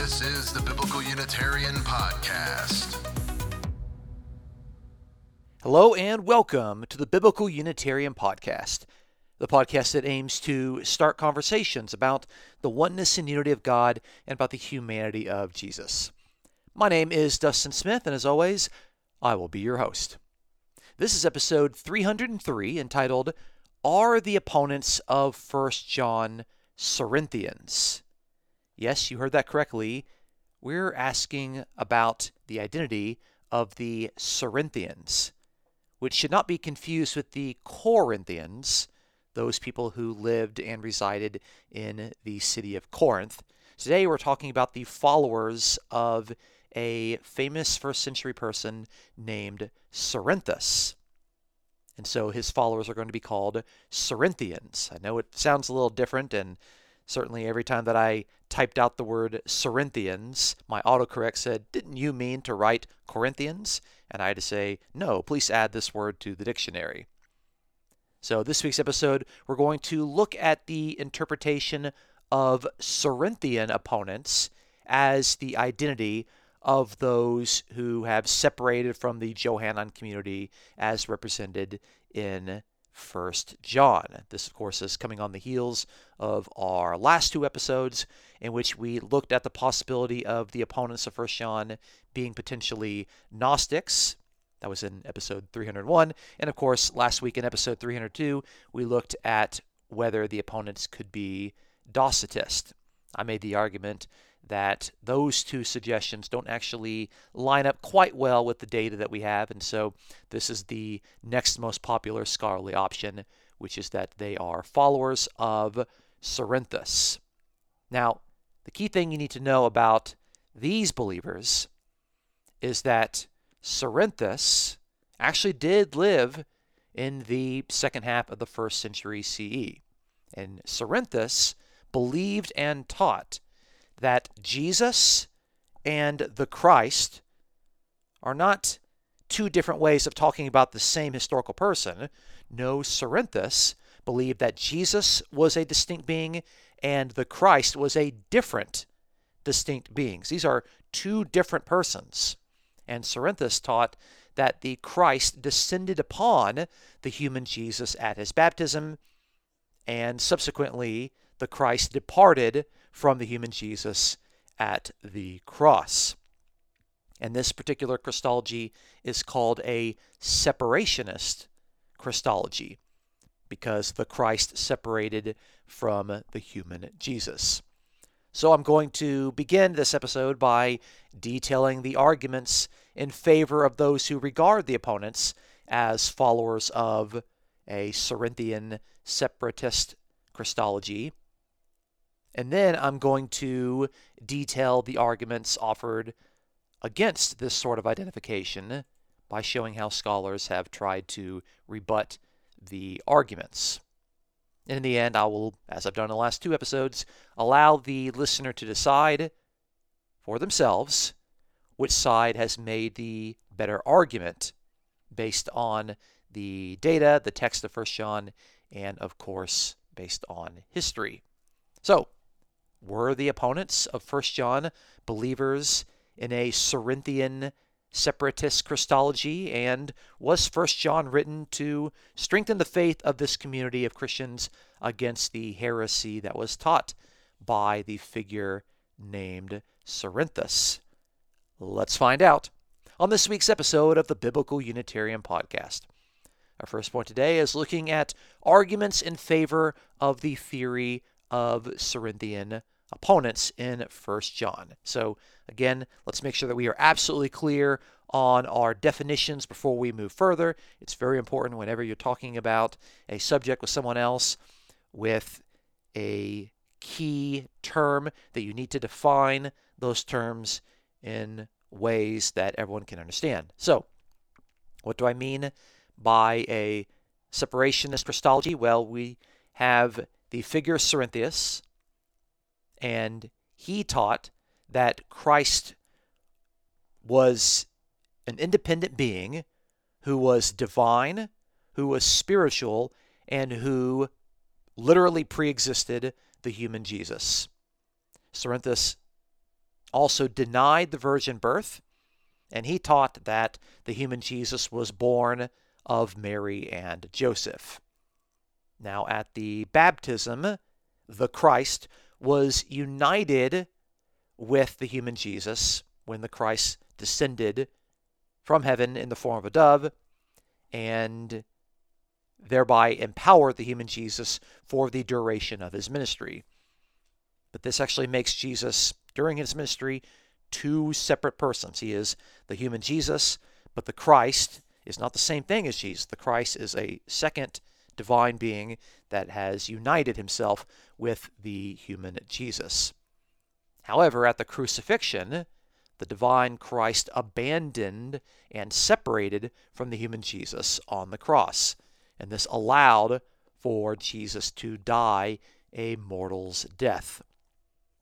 This is the Biblical Unitarian Podcast. Hello and welcome to the Biblical Unitarian Podcast, the podcast that aims to start conversations about the oneness and unity of God and about the humanity of Jesus. My name is Dustin Smith, and as always, I will be your host. This is episode 303 entitled Are the Opponents of 1 John Cerinthians? Yes, you heard that correctly. We're asking about the identity of the Cerinthians, which should not be confused with the Corinthians, those people who lived and resided in the city of Corinth. Today we're talking about the followers of a famous first century person named Cerinthus. And so his followers are going to be called Cerinthians. I know it sounds a little different, and certainly every time that I typed out the word Cerinthians, my autocorrect said, Didn't you mean to write Corinthians? And I had to say, No, please add this word to the dictionary. So, this week's episode, we're going to look at the interpretation of Cerinthian opponents as the identity of those who have separated from the Johannine community as represented in First John. This, of course, is coming on the heels of our last two episodes, in which we looked at the possibility of the opponents of First John being potentially Gnostics. That was in episode 301. And of course, last week in episode 302, we looked at whether the opponents could be Docetist. I made the argument that those two suggestions don't actually line up quite well with the data that we have. And so this is the next most popular scholarly option, which is that they are followers of Cerinthus. Now, the key thing you need to know about these believers is that Cerinthus actually did live in the second half of the first century CE. And Cerinthus believed and taught that Jesus and the Christ are not two different ways of talking about the same historical person. No, Cerinthus believed that Jesus was a distinct being and the Christ was a different distinct beings. These are two different persons. And Cerinthus taught that the Christ descended upon the human Jesus at his baptism, and subsequently the Christ departed from the human Jesus at the cross. And this particular Christology is called a separationist Christology because the Christ separated from the human Jesus. So I'm going to begin this episode by detailing the arguments in favor of those who regard the opponents as followers of a Cerinthian separatist Christology and then I'm going to detail the arguments offered against this sort of identification by showing how scholars have tried to rebut the arguments. And in the end, I will, as I've done in the last two episodes, allow the listener to decide for themselves which side has made the better argument based on the data, the text of 1 John, and of course, based on history. So, were the opponents of First John believers in a Cerinthian separatist Christology? And was First John written to strengthen the faith of this community of Christians against the heresy that was taught by the figure named Cerinthus? Let's find out on this week's episode of the Biblical Unitarian Podcast. Our first point today is looking at arguments in favor of the theory of Cerinthian opponents in 1 John. So, again, let's make sure that we are absolutely clear on our definitions before we move further. It's very important whenever you're talking about a subject with someone else with a key term that you need to define those terms in ways that everyone can understand. So, what do I mean by a separationist Christology? Well, we have the figure Cerinthus, and he taught that Christ was an independent being who was divine, who was spiritual, and who literally pre existed the human Jesus. Cerinthus also denied the virgin birth, and he taught that the human Jesus was born of Mary and Joseph. Now, at the baptism, the Christ was united with the human Jesus when the Christ descended from heaven in the form of a dove and thereby empowered the human Jesus for the duration of his ministry. But this actually makes Jesus, during his ministry, two separate persons. He is the human Jesus, but the Christ is not the same thing as Jesus. The Christ is a second divine being that has united himself with the human Jesus. However, at the crucifixion, the divine Christ abandoned and separated from the human Jesus on the cross. And this allowed for Jesus to die a mortal's death.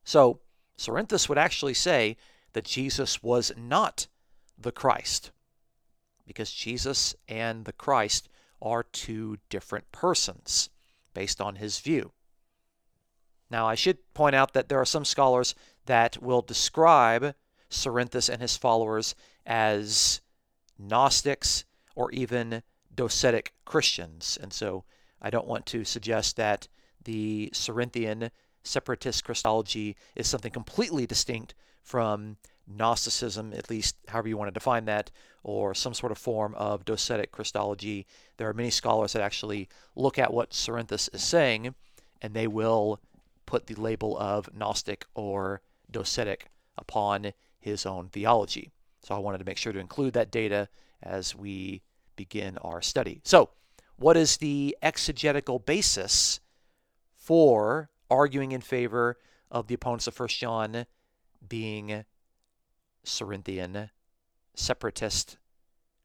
So, Cerinthus would actually say that Jesus was not the Christ, because Jesus and the Christ are two different persons, based on his view. Now, I should point out that there are some scholars that will describe Cerinthus and his followers as Gnostics or even docetic Christians. And so I don't want to suggest that the Cerinthian separatist Christology is something completely distinct from Gnosticism, at least however you want to define that, or some sort of form of docetic Christology. There are many scholars that actually look at what Cerinthus is saying, and they will put the label of Gnostic or docetic upon his own theology. So I wanted to make sure to include that data as we begin our study. So, what is the exegetical basis for arguing in favor of the opponents of 1 John being Cerinthian separatist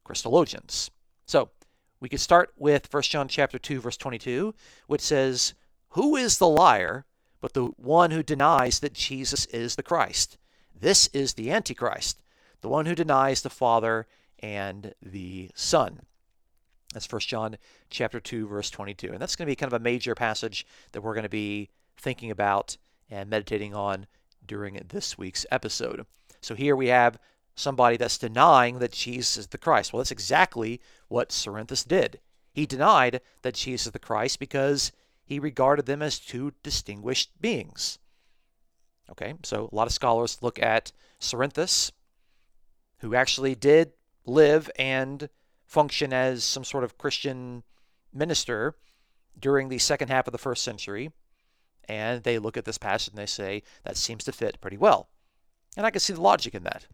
Christologians? So, we could start with 1 John chapter 2 verse 22, which says, "Who is the liar but the one who denies that Jesus is the Christ?" This is the Antichrist, the one who denies the Father and the Son. That's 1 John chapter 2 verse 22. And that's going to be kind of a major passage that we're going to be thinking about and meditating on during this week's episode. So here we have somebody that's denying that Jesus is the Christ. Well, that's exactly what Cerinthus did. He denied that Jesus is the Christ because he regarded them as two distinguished beings. Okay, so a lot of scholars look at Cerinthus, who actually did live and function as some sort of Christian minister during the second half of the first century, and they look at this passage and they say that seems to fit pretty well. And I can see the logic in that.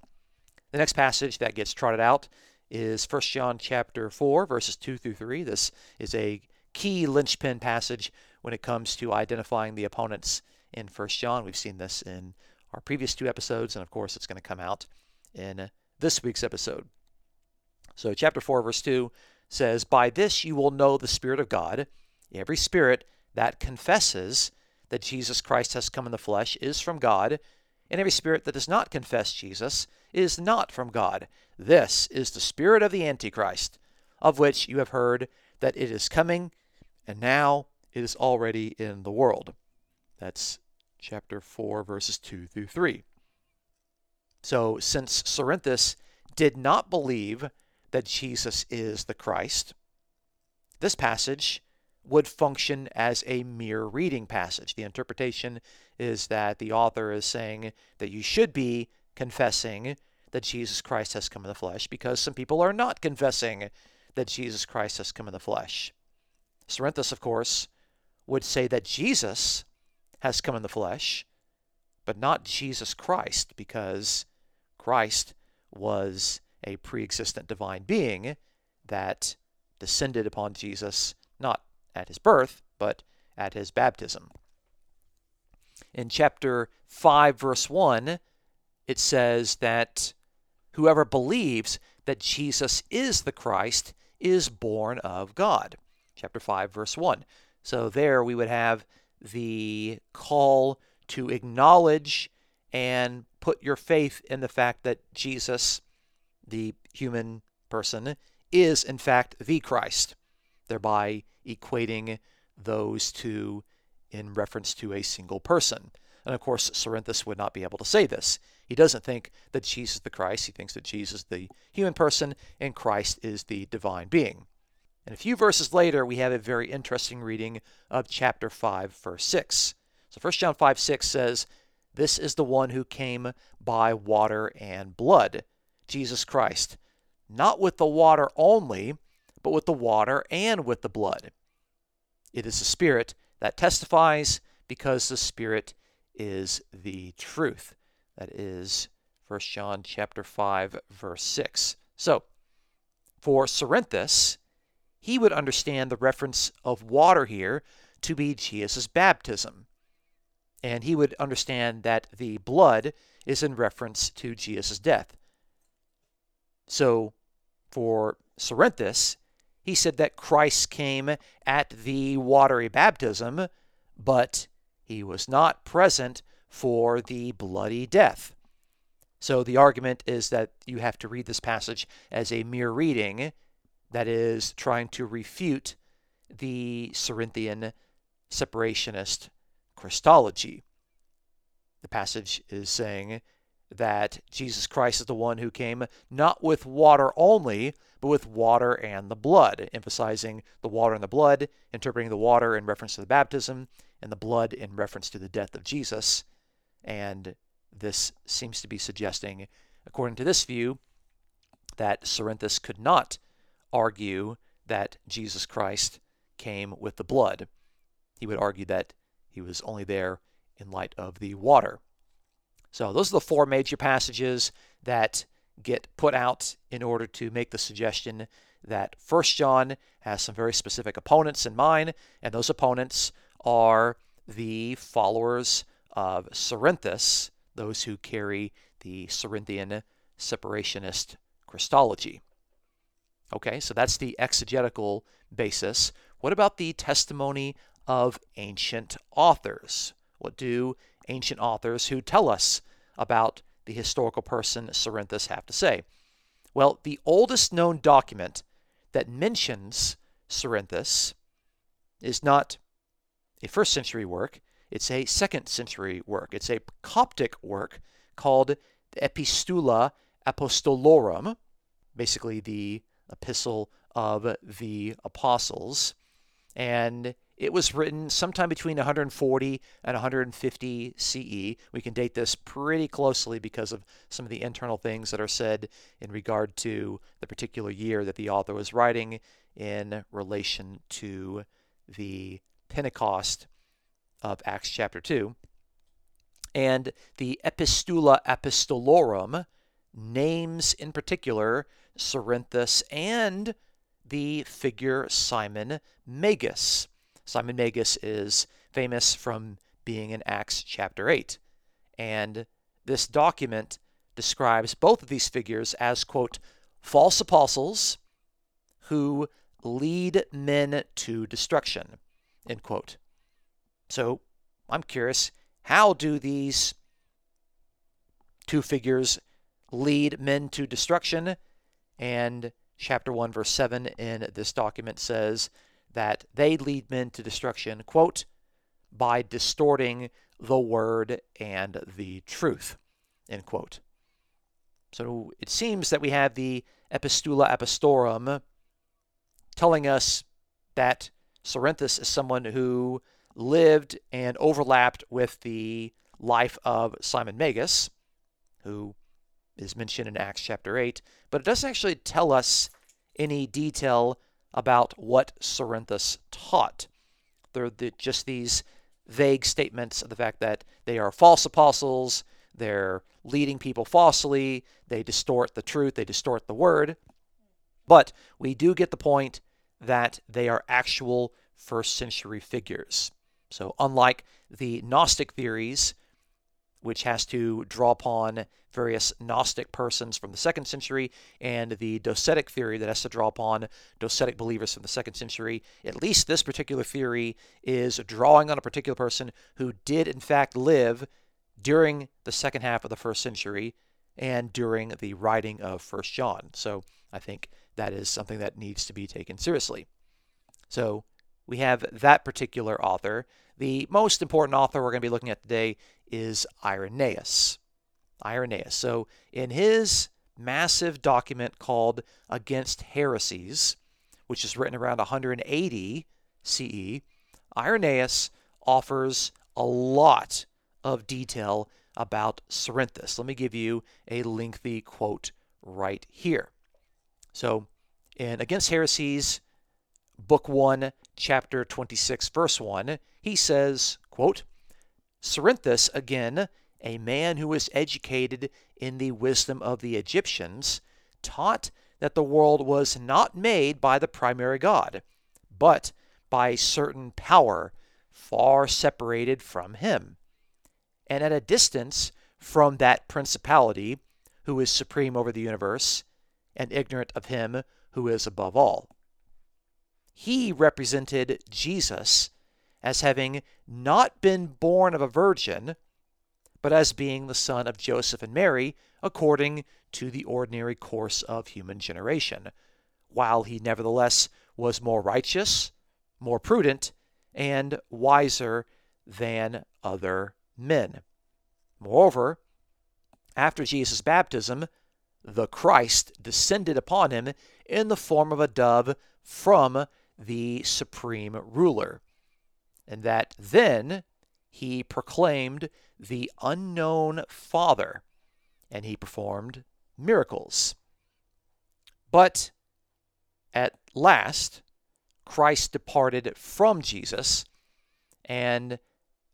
The next passage that gets trotted out is 1 John chapter 4 verses 2 through 3. This is a key linchpin passage when it comes to identifying the opponents in First John. We've seen this in our previous two episodes, and of course, it's going to come out in this week's episode. So, chapter 4, verse 2 says, By this you will know the Spirit of God. Every spirit that confesses that Jesus Christ has come in the flesh is from God, and every spirit that does not confess Jesus is not from God. This is the spirit of the Antichrist, of which you have heard that it is coming, and now it is already in the world. That's chapter 4, verses 2 through 3. So, since Cerinthus did not believe that Jesus is the Christ, this passage would function as a mirror reading passage. The interpretation is that the author is saying that you should be confessing that Jesus Christ has come in the flesh because some people are not confessing that Jesus Christ has come in the flesh. Cerinthus, of course, would say that Jesus has come in the flesh, but not Jesus Christ, because Christ was a pre existent divine being that descended upon Jesus at his birth, but at his baptism. In chapter 5, verse 1, it says that whoever believes that Jesus is the Christ is born of God. Chapter 5, verse 1. So there we would have the call to acknowledge and put your faith in the fact that Jesus, the human person, is in fact the Christ, thereby equating those two in reference to a single person. And of course, Cerinthus would not be able to say this. He doesn't think that Jesus is the Christ. He thinks that Jesus is the human person and Christ is the divine being. And a few verses later, we have a very interesting reading of chapter 5, verse 6. So 1 John 5, 6 says, This is the one who came by water and blood, Jesus Christ, not with the water only, but with the water and with the blood. It is the Spirit that testifies because the Spirit is the truth. That is 1 John chapter 5 verse 6. So, for Cerinthus, he would understand the reference of water here to be Jesus' baptism. And he would understand that the blood is in reference to Jesus' death. So, for Cerinthus, he said that Christ came at the watery baptism, but he was not present for the bloody death. So the argument is that you have to read this passage as a mirror reading that is trying to refute the Cerinthian separationist Christology. The passage is saying that Jesus Christ is the one who came not with water only, but with water and the blood, emphasizing the water and the blood, interpreting the water in reference to the baptism, and the blood in reference to the death of Jesus. And this seems to be suggesting, according to this view, that Cerinthus could not argue that Jesus Christ came with the blood. He would argue that he was only there in light of the water. So, those are the four major passages that get put out in order to make the suggestion that First John has some very specific opponents in mind, and those opponents are the followers of Cerinthus, those who carry the Cerinthian separationist Christology. Okay, so that's the exegetical basis. What about the testimony of ancient authors? What do ancient authors who tell us about the historical person Cerinthus have to say? Well, the oldest known document that mentions Cerinthus is not a first century work, it's a second century work. It's a Coptic work called the Epistula Apostolorum, basically the epistle of the apostles. And it was written sometime between 140 and 150 CE. We can date this pretty closely because of some of the internal things that are said in regard to the particular year that the author was writing in relation to the Pentecost of Acts chapter 2. And the Epistula Apostolorum names in particular Cerinthus and the figure Simon Magus. Simon Magus is famous from being in Acts chapter 8. And this document describes both of these figures as, quote, false apostles who lead men to destruction, end quote. So I'm curious, how do these two figures lead men to destruction? And chapter 1, verse 7 in this document says that they lead men to destruction, quote, by distorting the word and the truth, end quote. So it seems that we have the Epistula Apostolorum telling us that Cerinthus is someone who lived and overlapped with the life of Simon Magus, who is mentioned in Acts chapter 8, but it doesn't actually tell us any detail about what Cerinthus taught. They're just these vague statements of the fact that they are false apostles, they're leading people falsely, they distort the truth, they distort the word. But we do get the point that they are actual first century figures. So, unlike the Gnostic theories, which has to draw upon various Gnostic persons from the second century, and the docetic theory that has to draw upon docetic believers from the second century. At least this particular theory is drawing on a particular person who did, in fact, live during the second half of the first century and during the writing of First John. So I think that is something that needs to be taken seriously. So we have that particular author. The most important author we're going to be looking at today is Irenaeus. Irenaeus. So, in his massive document called Against Heresies, which is written around 180 CE, Irenaeus offers a lot of detail about Cerinthus. Let me give you a lengthy quote right here. So, in Against Heresies, Book 1, chapter 26, verse 1, he says, quote, Cerinthus, again, a man who was educated in the wisdom of the Egyptians, taught that the world was not made by the primary God, but by a certain power far separated from him, and at a distance from that principality who is supreme over the universe, and ignorant of him who is above all. He represented Jesus as having not been born of a virgin, but as being the son of Joseph and Mary according to the ordinary course of human generation, while he nevertheless was more righteous, more prudent, and wiser than other men. Moreover, after Jesus' baptism, the Christ descended upon him in the form of a dove from the supreme ruler, and that then he proclaimed the unknown Father, and he performed miracles. But at last, Christ departed from Jesus, and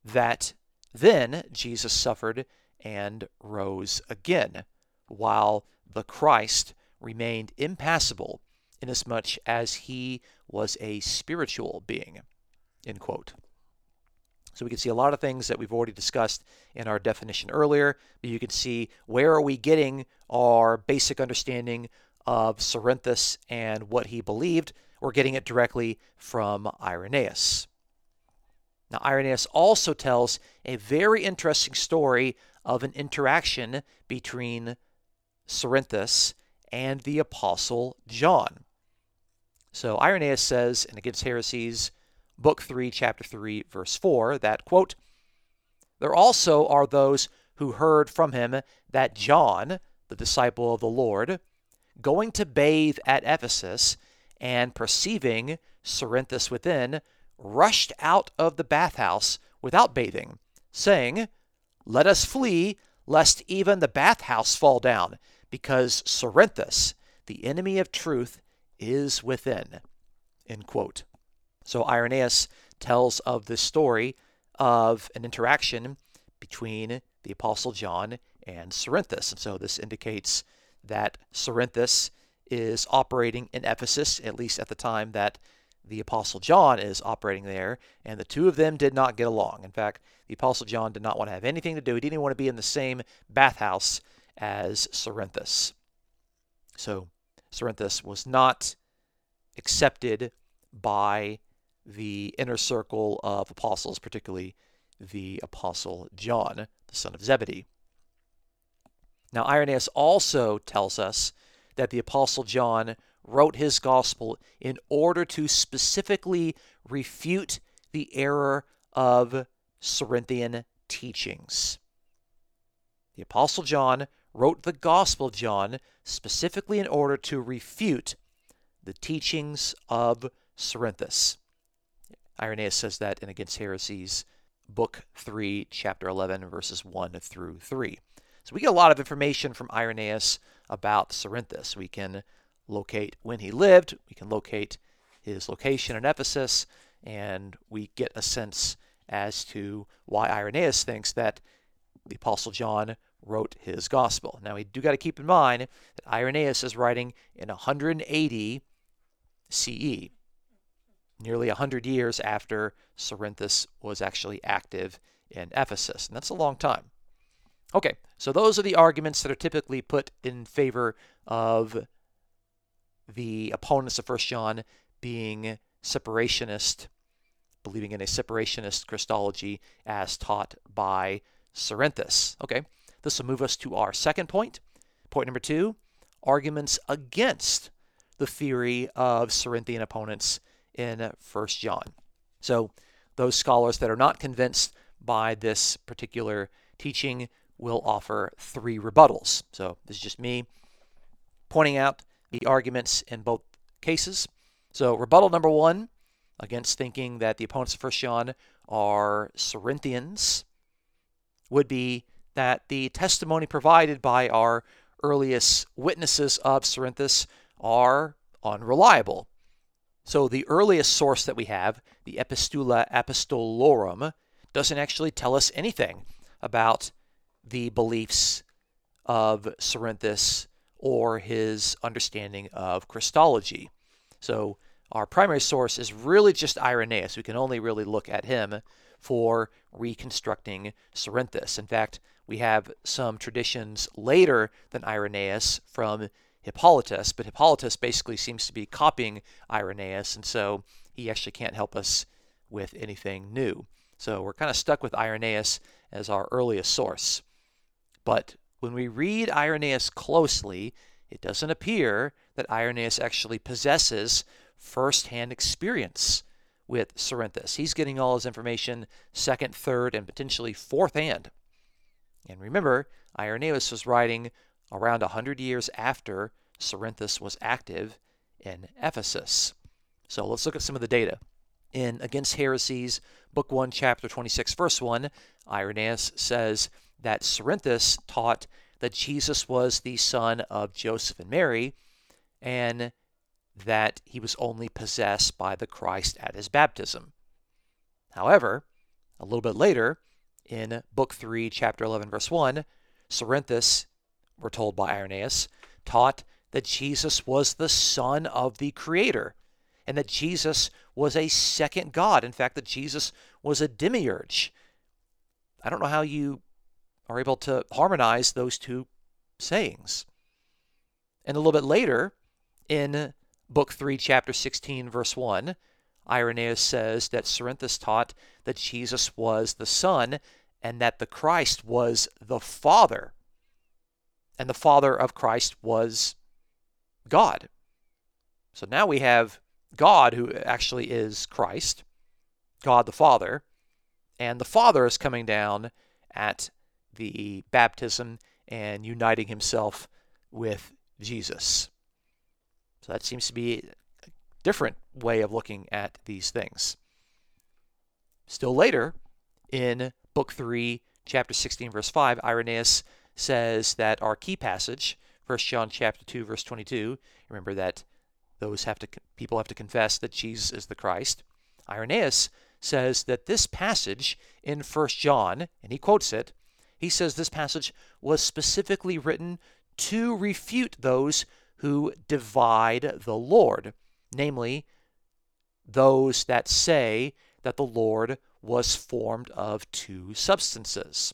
that then Jesus suffered and rose again, while the Christ remained impassible, inasmuch as he was a spiritual being. End quote. So we can see a lot of things that we've already discussed in our definition earlier. But you can see where are we getting our basic understanding of Cerinthus and what he believed. We're getting it directly from Irenaeus. Now, Irenaeus also tells a very interesting story of an interaction between Cerinthus and the Apostle John. So Irenaeus says in Against Heresies, Book 3, Chapter 3, verse 4, that, quote, There also are those who heard from him that John, the disciple of the Lord, going to bathe at Ephesus, and perceiving Cerinthus within, rushed out of the bathhouse without bathing, saying, Let us flee, lest even the bathhouse fall down, because Cerinthus, the enemy of truth, is within. End quote. So Irenaeus tells of this story of an interaction between the Apostle John and Cerinthus. And so this indicates that Cerinthus is operating in Ephesus, at least at the time that the Apostle John is operating there, and the two of them did not get along. In fact, the Apostle John did not want to have anything to do, he didn't even want to be in the same bathhouse as Cerinthus. So Cerinthus was not accepted by the inner circle of apostles, particularly the apostle John, the son of Zebedee. Now, Irenaeus also tells us that the apostle John wrote his gospel in order to specifically refute the error of Cerinthian teachings. The apostle John wrote the gospel of John specifically in order to refute the teachings of Cerinthus. Irenaeus says that in Against Heresies, Book 3, Chapter 11, verses 1 through 3. So we get a lot of information from Irenaeus about Cerinthus. We can locate when he lived, we can locate his location in Ephesus, and we get a sense as to why Irenaeus thinks that the Apostle John wrote his gospel. Now, we do got to keep in mind that Irenaeus is writing in 180 CE nearly 100 years after Cerinthus was actually active in Ephesus. And that's a long time. Okay, so those are the arguments that are typically put in favor of the opponents of 1 John being separationist, believing in a separationist Christology as taught by Cerinthus. Okay, this will move us to our second point. Point number two arguments against the theory of Cerinthian opponents in First John. So those scholars that are not convinced by this particular teaching will offer three rebuttals. So this is just me pointing out the arguments in both cases. So rebuttal number one against thinking that the opponents of First John are Cerinthians would be that the testimony provided by our earliest witnesses of Cerinthus are unreliable. So the earliest source that we have, the Epistula Apostolorum, doesn't actually tell us anything about the beliefs of Cerinthus or his understanding of Christology. So our primary source is really just Irenaeus. We can only really look at him for reconstructing Cerinthus. In fact, we have some traditions later than Irenaeus from Hippolytus, but Hippolytus basically seems to be copying Irenaeus, and so he actually can't help us with anything new. So we're kind of stuck with Irenaeus as our earliest source. But when we read Irenaeus closely, it doesn't appear that Irenaeus actually possesses first-hand experience with Cerinthus. He's getting all his information second, third, and potentially fourth hand. And remember, Irenaeus was writing around 100 years after Cerinthus was active in Ephesus. So let's look at some of the data. In Against Heresies, Book 1, Chapter 26, Verse 1, Irenaeus says that Cerinthus taught that Jesus was the son of Joseph and Mary, and that he was only possessed by the Christ at his baptism. However, a little bit later, in Book 3, Chapter 11, verse 1, Cerinthus, we're told by Irenaeus, taught that Jesus was the Son of the Creator and that Jesus was a second God. In fact, that Jesus was a demiurge. I don't know how you are able to harmonize those two sayings. And a little bit later, in Book 3, Chapter 16, verse 1, Irenaeus says that Cerinthus taught that Jesus was the Son and that the Christ was the Father. And the Father of Christ was God. So now we have God, who actually is Christ, God the Father, and the Father is coming down at the baptism and uniting himself with Jesus. So that seems to be a different way of looking at these things. Still later, in Book 3, chapter 16, verse 5, Irenaeus says that our key passage, 1 John chapter 2, verse 22, remember that those have to people have to confess that Jesus is the Christ. Irenaeus says that this passage in 1 John, and he quotes it, he says this passage was specifically written to refute those who divide the Lord, namely, those that say that the Lord was formed of two substances.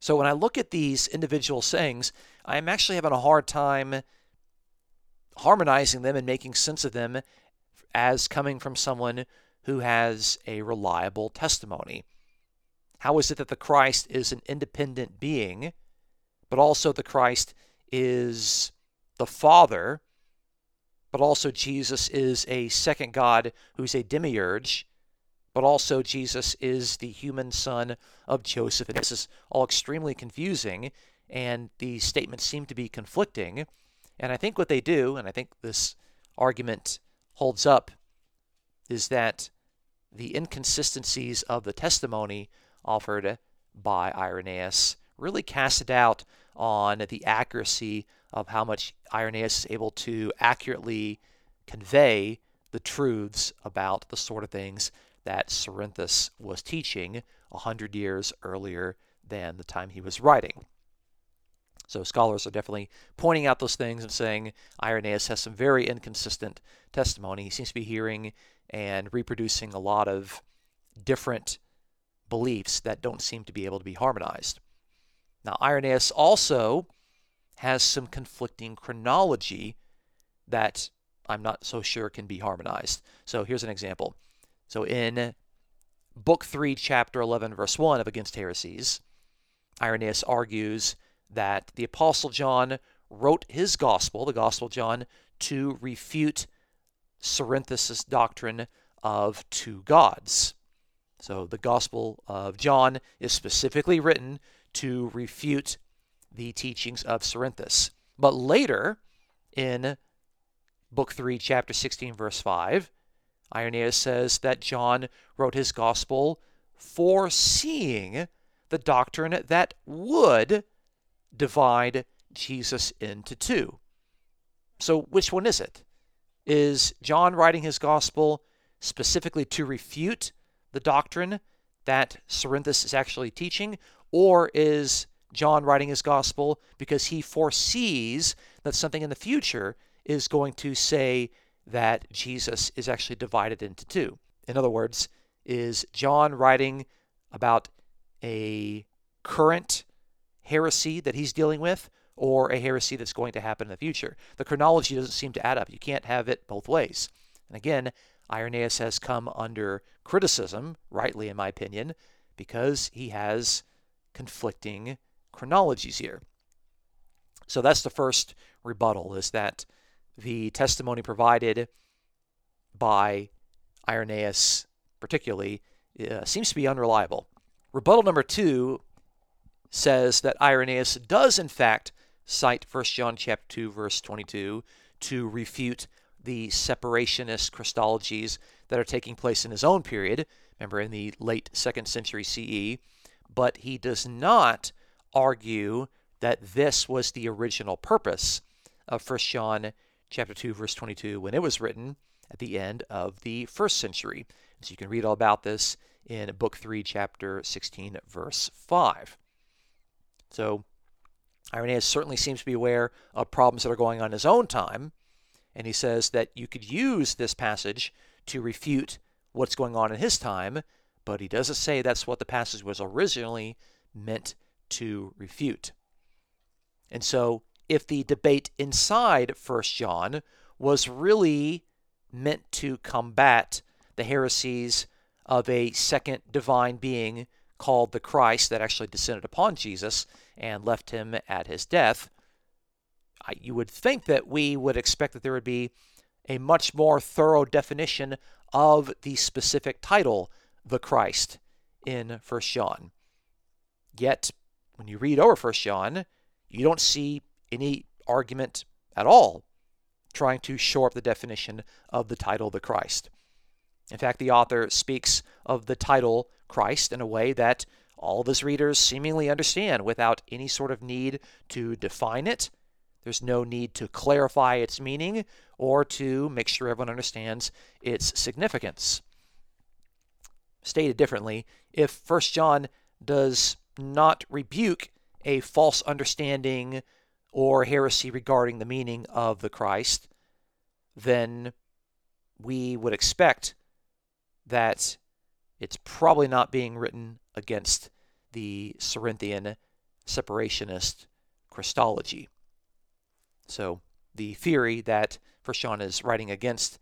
So when I look at these individual sayings, I'm actually having a hard time harmonizing them and making sense of them as coming from someone who has a reliable testimony. How is it that the Christ is an independent being, but also the Christ is the Father, but also Jesus is a second God who's a demiurge, but also Jesus is the human son of Joseph? And this is all extremely confusing, and the statements seem to be conflicting. And I think what they do, and I think this argument holds up, is that the inconsistencies of the testimony offered by Irenaeus really cast doubt on the accuracy of how much Irenaeus is able to accurately convey the truths about the sort of things that Cerinthus was teaching a hundred years earlier than the time he was writing. So scholars are definitely pointing out those things and saying Irenaeus has some very inconsistent testimony. He seems to be hearing and reproducing a lot of different beliefs that don't seem to be able to be harmonized. Now, Irenaeus also has some conflicting chronology that I'm not so sure can be harmonized. So here's an example. So in Book 3, Chapter 11, verse 1 of Against Heresies, Irenaeus argues that the Apostle John wrote his gospel, the Gospel of John, to refute Cerinthus' doctrine of two gods. So the Gospel of John is specifically written to refute the teachings of Cerinthus. But later, in Book 3, Chapter 16, verse 5, Irenaeus says that John wrote his Gospel foreseeing the doctrine that would divide Jesus into two. So, which one is it? Is John writing his Gospel specifically to refute the doctrine that Cerinthus is actually teaching, or is John writing his gospel because he foresees that something in the future is going to say that Jesus is actually divided into two? In other words, is John writing about a current heresy that he's dealing with or a heresy that's going to happen in the future? The chronology doesn't seem to add up. You can't have it both ways. And again, Irenaeus has come under criticism, rightly in my opinion, because he has conflicting chronologies here. So that's the first rebuttal is that the testimony provided by Irenaeus, particularly, uh, seems to be unreliable. Rebuttal number two says that Irenaeus does, in fact, cite 1 John chapter 2, verse 22 to refute the separationist Christologies that are taking place in his own period, remember in the late second century CE, but he does not argue that this was the original purpose of 1 John chapter 2 verse 22 when it was written at the end of the first century. So you can read all about this in book 3 chapter 16 verse 5. So Irenaeus certainly seems to be aware of problems that are going on in his own time, and he says that you could use this passage to refute what's going on in his time, but he doesn't say that's what the passage was originally meant to refute. And so, if the debate inside 1 John was really meant to combat the heresies of a second divine being called the Christ that actually descended upon Jesus and left him at his death, you would think that we would expect that there would be a much more thorough definition of the specific title, the Christ, in 1 John. Yet, when you read over 1 John, you don't see any argument at all trying to shore up the definition of the title, the Christ. In fact, the author speaks of the title Christ in a way that all of his readers seemingly understand without any sort of need to define it there's no need to clarify its meaning or to make sure everyone understands its significance. Stated differently, if 1 John does not rebuke a false understanding or heresy regarding the meaning of the Christ, then we would expect that it's probably not being written against the Cerinthian separationist Christology. So the theory that John is writing against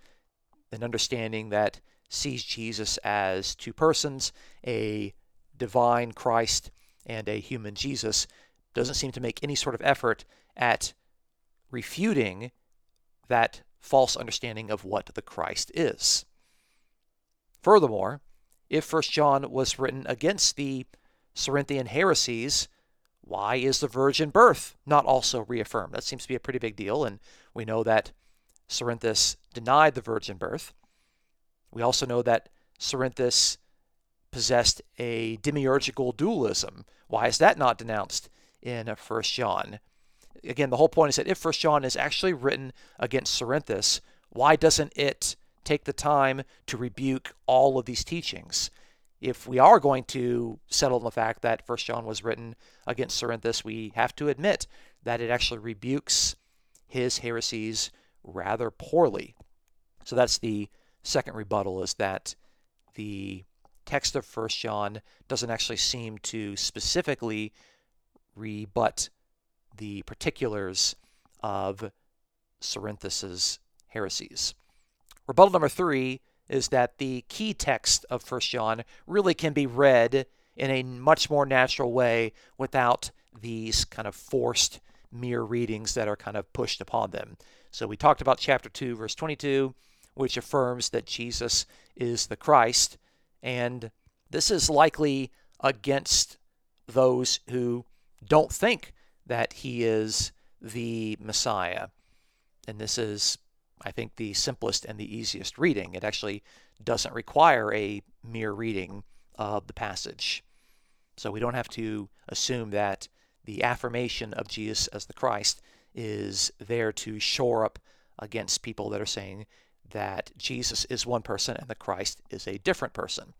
an understanding that sees Jesus as two persons, a divine Christ and a human Jesus, doesn't seem to make any sort of effort at refuting that false understanding of what the Christ is. Furthermore, if First John was written against the Cerinthian heresies, why is the virgin birth not also reaffirmed? That seems to be a pretty big deal, and we know that Cerinthus denied the virgin birth. We also know that Cerinthus possessed a demiurgical dualism. Why is that not denounced in First John? Again, the whole point is that if First John is actually written against Cerinthus, why doesn't it take the time to rebuke all of these teachings? if we are going to settle on the fact that First John was written against Cerinthus, we have to admit that it actually rebukes his heresies rather poorly. So that's the second rebuttal is that the text of First John doesn't actually seem to specifically rebut the particulars of Cerinthus's heresies. Rebuttal number three is that the key text of First John really can be read in a much more natural way without these kind of forced mirror readings that are kind of pushed upon them. So we talked about chapter 2, verse 22. which affirms that Jesus is the Christ. And this is likely against those who don't think that he is the Messiah. And this is, I think, the simplest and the easiest reading. It actually doesn't require a mirror reading of the passage. So we don't have to assume that the affirmation of Jesus as the Christ is there to shore up against people that are saying that Jesus is one person and the Christ is a different person.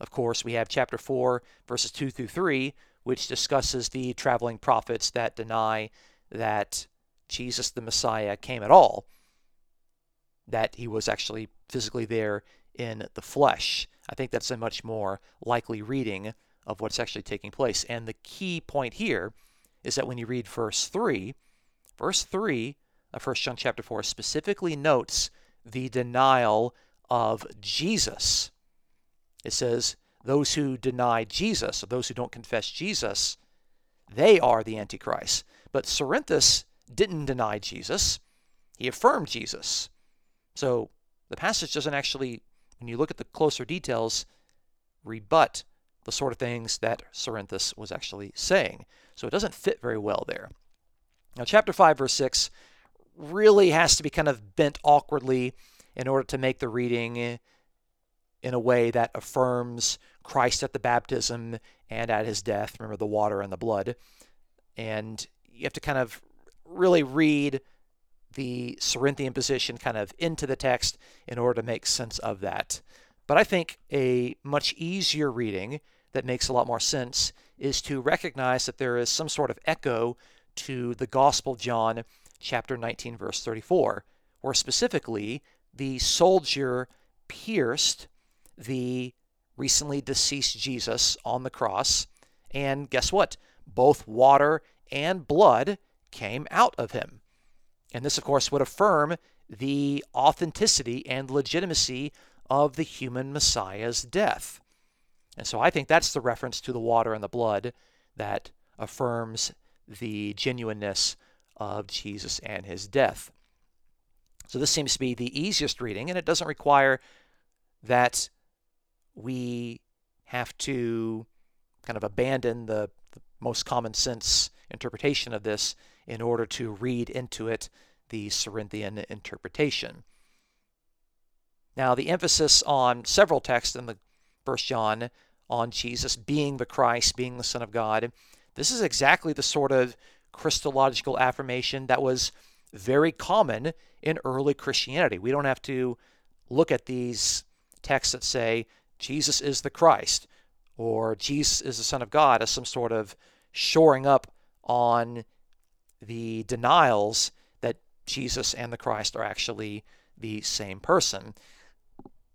Of course, we have chapter 4, verses 2 through 3, which discusses the traveling prophets that deny that Jesus the Messiah came at all, that he was actually physically there in the flesh. I think that's a much more likely reading of what's actually taking place. And the key point here is that when you read verse 3, verse 3 of 1 John chapter 4 specifically notes the denial of Jesus. It says, those who deny Jesus, or those who don't confess Jesus, they are the Antichrist. But Cerinthus didn't deny Jesus, he affirmed Jesus. So the passage doesn't actually, when you look at the closer details, rebut the sort of things that Cerinthus was actually saying. So it doesn't fit very well there. Now, chapter 5, verse 6 really has to be kind of bent awkwardly in order to make the reading in a way that affirms Christ at the baptism and at his death. Remember the water and the blood. And you have to kind of really read the Cerinthian position kind of into the text in order to make sense of that. But I think a much easier reading that makes a lot more sense is to recognize that there is some sort of echo to the Gospel of John, chapter 19, verse 34, where specifically the soldier pierced the recently deceased Jesus on the cross. And guess what? Both water and blood came out of him. And this, of course, would affirm the authenticity and legitimacy of the human Messiah's death. And so I think that's the reference to the water and the blood that affirms the genuineness of Jesus and his death. So this seems to be the easiest reading, and it doesn't require that we have to kind of abandon the, the most common sense interpretation of this in order to read into it the Cerinthian interpretation. Now, the emphasis on several texts in the First John on Jesus being the Christ, being the Son of God, this is exactly the sort of Christological affirmation that was very common in early Christianity. We don't have to look at these texts that say Jesus is the Christ or Jesus is the Son of God as some sort of shoring up on the denials that Jesus and the Christ are actually the same person.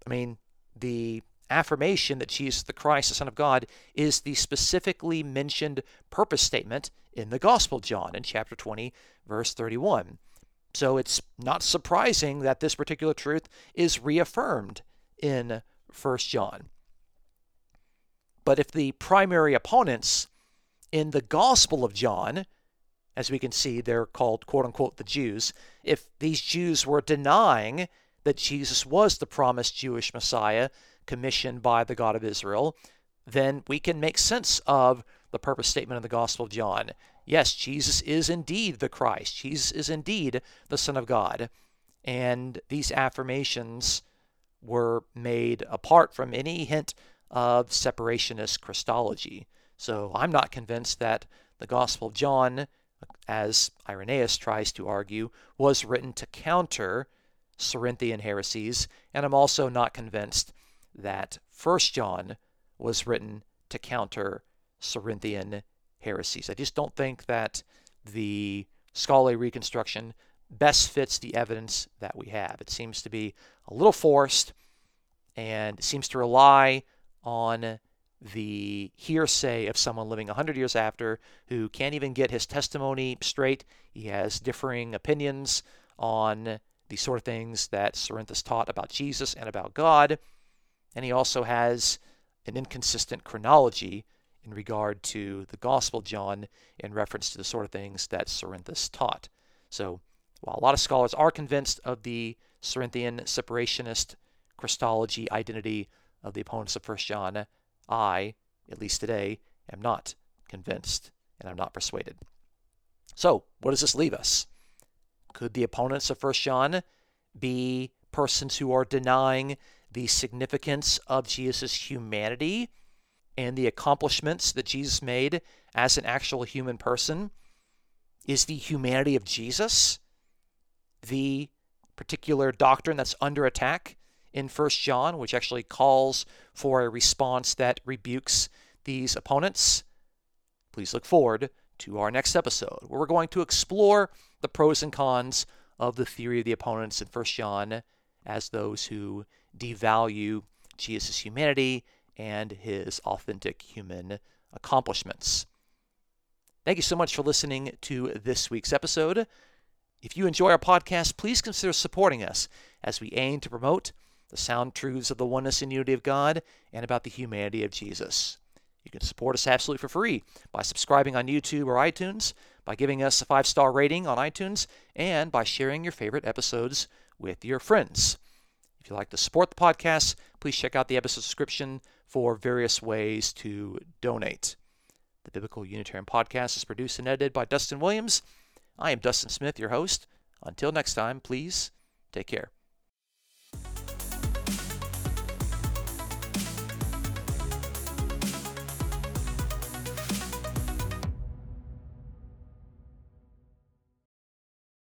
I mean, the affirmation that Jesus the Christ, the Son of God, is the specifically mentioned purpose statement in the Gospel John in chapter 20, verse 31. So it's not surprising that this particular truth is reaffirmed in 1 John. But if the primary opponents in the Gospel of John, as we can see, they're called quote unquote the Jews, if these Jews were denying that Jesus was the promised Jewish Messiah commissioned by the God of Israel, then we can make sense of the purpose statement of the Gospel of John. Yes, Jesus is indeed the Christ. Jesus is indeed the Son of God. And these affirmations were made apart from any hint of separationist Christology. So I'm not convinced that the Gospel of John, as Irenaeus tries to argue, was written to counter Cerinthian heresies, and I'm also not convinced that First John was written to counter Cerinthian heresies. I just don't think that the scholarly reconstruction best fits the evidence that we have. It seems to be a little forced and seems to rely on the hearsay of someone living 100 years after who can't even get his testimony straight. He has differing opinions on the sort of things that Cerinthus taught about Jesus and about God. And he also has an inconsistent chronology in regard to the Gospel John in reference to the sort of things that Cerinthus taught. So While a lot of scholars are convinced of the Cerinthian separationist Christology identity of the opponents of 1 John, I, at least today, am not convinced and I'm not persuaded. So, what does this leave us? Could the opponents of 1 John be persons who are denying the significance of Jesus' humanity and the accomplishments that Jesus made as an actual human person? Is the humanity of Jesus the particular doctrine that's under attack in 1 John, which actually calls for a response that rebukes these opponents? Please look forward to our next episode, where we're going to explore the pros and cons of the theory of the opponents in 1 John as those who devalue Jesus' humanity and his authentic human accomplishments. Thank you so much for listening to this week's episode. If you enjoy our podcast, please consider supporting us as we aim to promote the sound truths of the oneness and unity of God and about the humanity of Jesus. You can support us absolutely for free by subscribing on YouTube or iTunes, by giving us a five star rating on iTunes, and by sharing your favorite episodes with your friends. If you'd like to support the podcast, please check out the episode description for various ways to donate. The Biblical Unitarian Podcast is produced and edited by Dustin Williams. I am Dustin Smith, your host. Until next time, please take care.